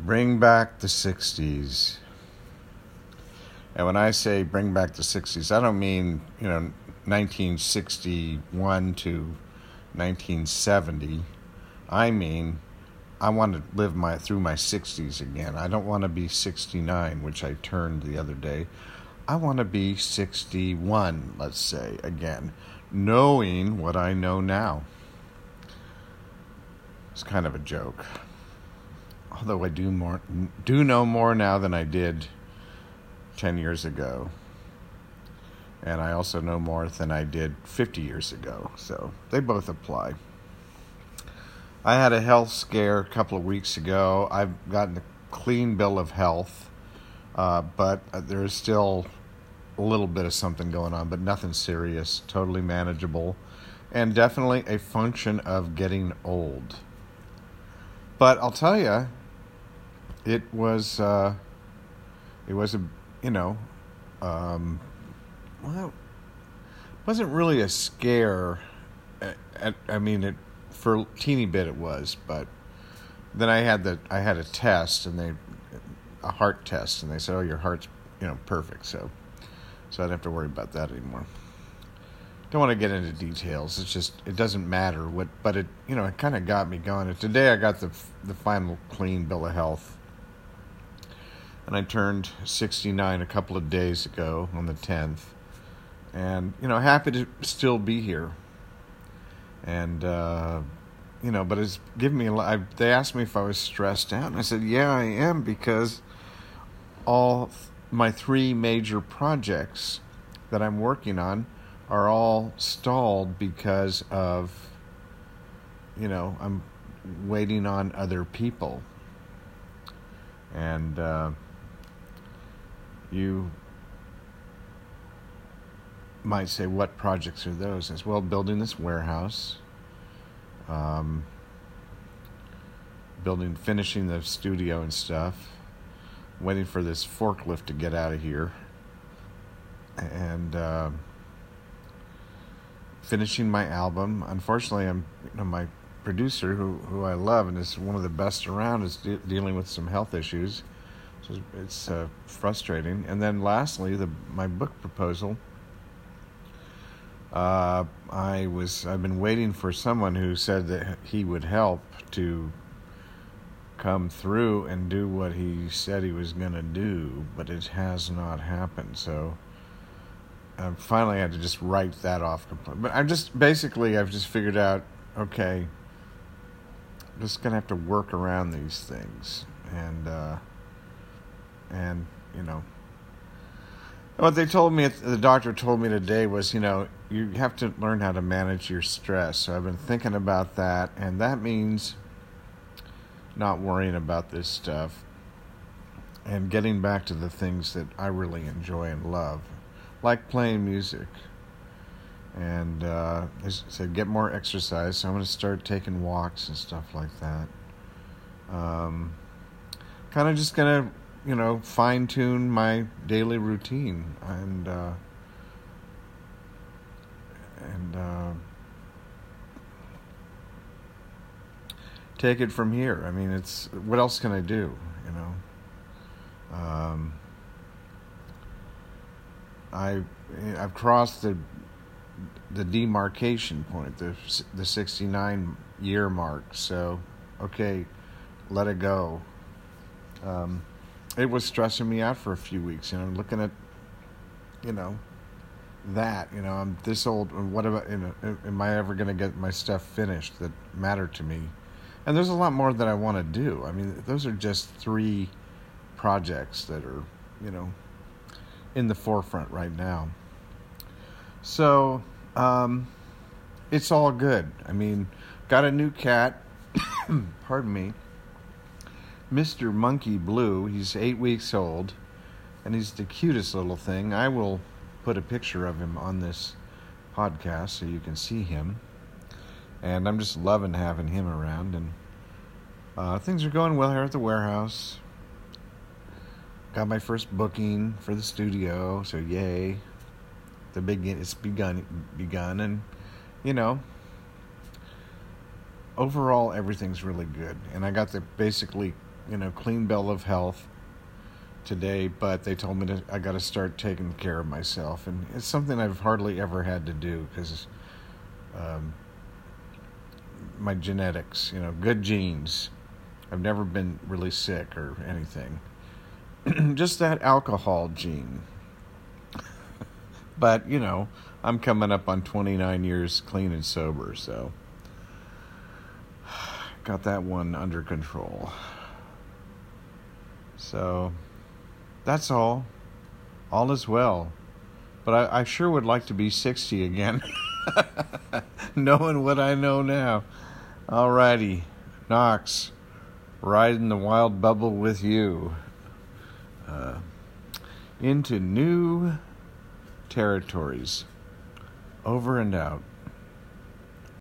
Bring back the 60s. And when I say bring back the 60s, I don't mean, you know, 1961 to 1970. I mean, I want to live my through my 60s again. I don't want to be 69, which I turned the other day. I want to be 61, let's say, again, knowing what I know now. It's kind of a joke. Although I do more do know more now than I did 10 years ago. And I also know more than I did 50 years ago. So they both apply. I had a health scare a couple of weeks ago. I've gotten a clean bill of health, uh, but there's still a little bit of something going on, but nothing serious, totally manageable, and definitely a function of getting old. But I'll tell you, it was uh, it was a you know, um, well, it wasn't really a scare. I mean, it for a teeny bit it was, but then I had the I had a test and they a heart test and they said, "Oh, your heart's you know perfect," so so I don't have to worry about that anymore. Don't want to get into details. It's just it doesn't matter what, but it you know it kind of got me going. And today I got the the final clean bill of health, and I turned 69 a couple of days ago on the 10th, and you know happy to still be here. And uh, you know, but it's given me a lot. I, they asked me if I was stressed out, and I said, "Yeah, I am," because all my three major projects that I'm working on are all stalled because of you know I'm waiting on other people, and uh, you might say, what projects are those? As well, building this warehouse, um, building, finishing the studio and stuff, waiting for this forklift to get out of here, and uh, finishing my album. Unfortunately, I'm you know, my producer, who who I love and is one of the best around, is de- dealing with some health issues. So it's uh, frustrating. And then lastly, the my book proposal uh, I was I've been waiting for someone who said that he would help to come through and do what he said he was going to do, but it has not happened. So I finally had to just write that off completely. But I'm just basically I've just figured out okay, I'm just gonna have to work around these things and uh, and you know what they told me, the doctor told me today was, you know, you have to learn how to manage your stress. So I've been thinking about that, and that means not worrying about this stuff and getting back to the things that I really enjoy and love, like playing music. And uh, they said, get more exercise. So I'm going to start taking walks and stuff like that. Um, kind of just going to you know, fine tune my daily routine and uh, and uh, take it from here. I mean, it's what else can I do? You know, um, I I've crossed the the demarcation point, the the sixty nine year mark. So, okay, let it go. Um, it was stressing me out for a few weeks. You know, looking at, you know, that. You know, I'm this old. What about? You know, am I ever going to get my stuff finished that matter to me? And there's a lot more that I want to do. I mean, those are just three projects that are, you know, in the forefront right now. So, um, it's all good. I mean, got a new cat. pardon me Mr. Monkey Blue. He's eight weeks old, and he's the cutest little thing. I will put a picture of him on this podcast so you can see him. And I'm just loving having him around. And uh, things are going well here at the warehouse. Got my first booking for the studio, so yay! The big it's begun begun, and you know, overall everything's really good. And I got the basically you know, clean bill of health today, but they told me to, I got to start taking care of myself. And it's something I've hardly ever had to do because um, my genetics, you know, good genes. I've never been really sick or anything. Just that alcohol gene. but, you know, I'm coming up on 29 years clean and sober, so got that one under control. So that's all. All is well. But I, I sure would like to be 60 again, knowing what I know now. Alrighty, Knox, riding the wild bubble with you uh, into new territories. Over and out.